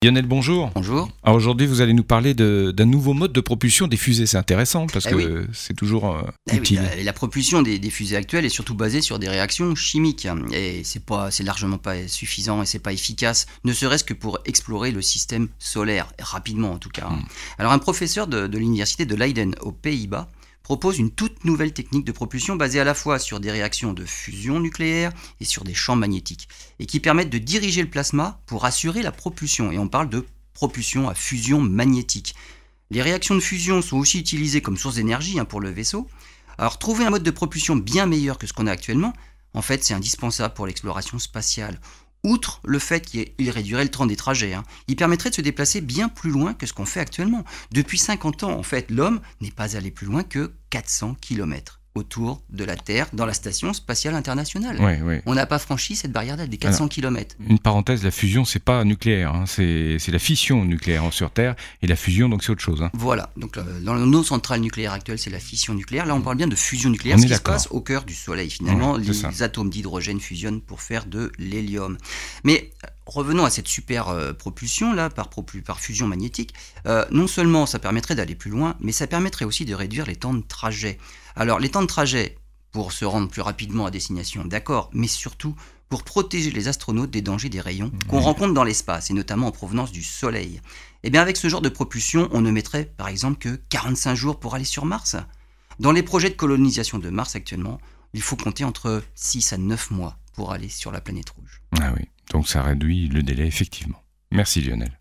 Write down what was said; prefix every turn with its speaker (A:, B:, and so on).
A: Lionel, bonjour.
B: Bonjour.
A: Alors aujourd'hui, vous allez nous parler d'un nouveau mode de propulsion des fusées. C'est intéressant parce
B: Eh
A: que c'est toujours euh,
B: Eh oui,
A: utile.
B: la, la propulsion des, des fusées actuelles est surtout basée sur des réactions chimiques et c'est pas, c'est largement pas suffisant et c'est pas efficace, ne serait-ce que pour explorer le système solaire rapidement en tout cas.
A: Mm.
B: Alors un professeur de, de l'université de Leiden aux Pays-Bas propose une toute nouvelle technique de propulsion basée à la fois sur des réactions de fusion nucléaire et sur des champs magnétiques et qui permettent de diriger le plasma pour assurer la propulsion et on parle de propulsion à fusion magnétique. Les réactions de fusion sont aussi utilisées comme source d'énergie hein, pour le vaisseau. Alors trouver un mode de propulsion bien meilleur que ce qu'on a actuellement, en fait c'est indispensable pour l'exploration spatiale. Outre le fait qu'il réduirait le temps des trajets, hein, il permettrait de se déplacer bien plus loin que ce qu'on fait actuellement. Depuis 50 ans, en fait, l'homme n'est pas allé plus loin que 400 km autour de la Terre dans la station spatiale internationale.
A: Ouais, ouais.
B: On n'a pas franchi cette barrière des 400 km.
A: Une parenthèse, la fusion, c'est pas nucléaire, hein, c'est la fission nucléaire sur Terre et la fusion, donc c'est autre chose. hein.
B: Voilà, donc euh, dans nos centrales nucléaires actuelles, c'est la fission nucléaire. Là, on parle bien de fusion nucléaire,
A: On
B: ce qui se passe au cœur du Soleil. Finalement,
A: Ouais,
B: les
A: ça.
B: atomes d'hydrogène fusionnent pour faire de l'hélium. Mais revenons à cette super euh, propulsion, là, par, fusion magnétique. Euh, non seulement ça permettrait d'aller plus loin, mais ça permettrait aussi de réduire les temps de trajet. Alors, les temps de trajet pour se rendre plus rapidement à destination, d'accord, mais surtout pour protéger les astronautes des dangers des rayons qu'on rencontre dans l'espace, et notamment en provenance du Soleil. Eh bien, avec ce genre de propulsion, on ne mettrait par exemple que 45 jours pour aller sur Mars. Dans les projets de colonisation de Mars actuellement, il faut compter entre 6 à 9 mois pour aller sur la planète rouge.
A: Ah oui, donc ça réduit le délai, effectivement. Merci Lionel.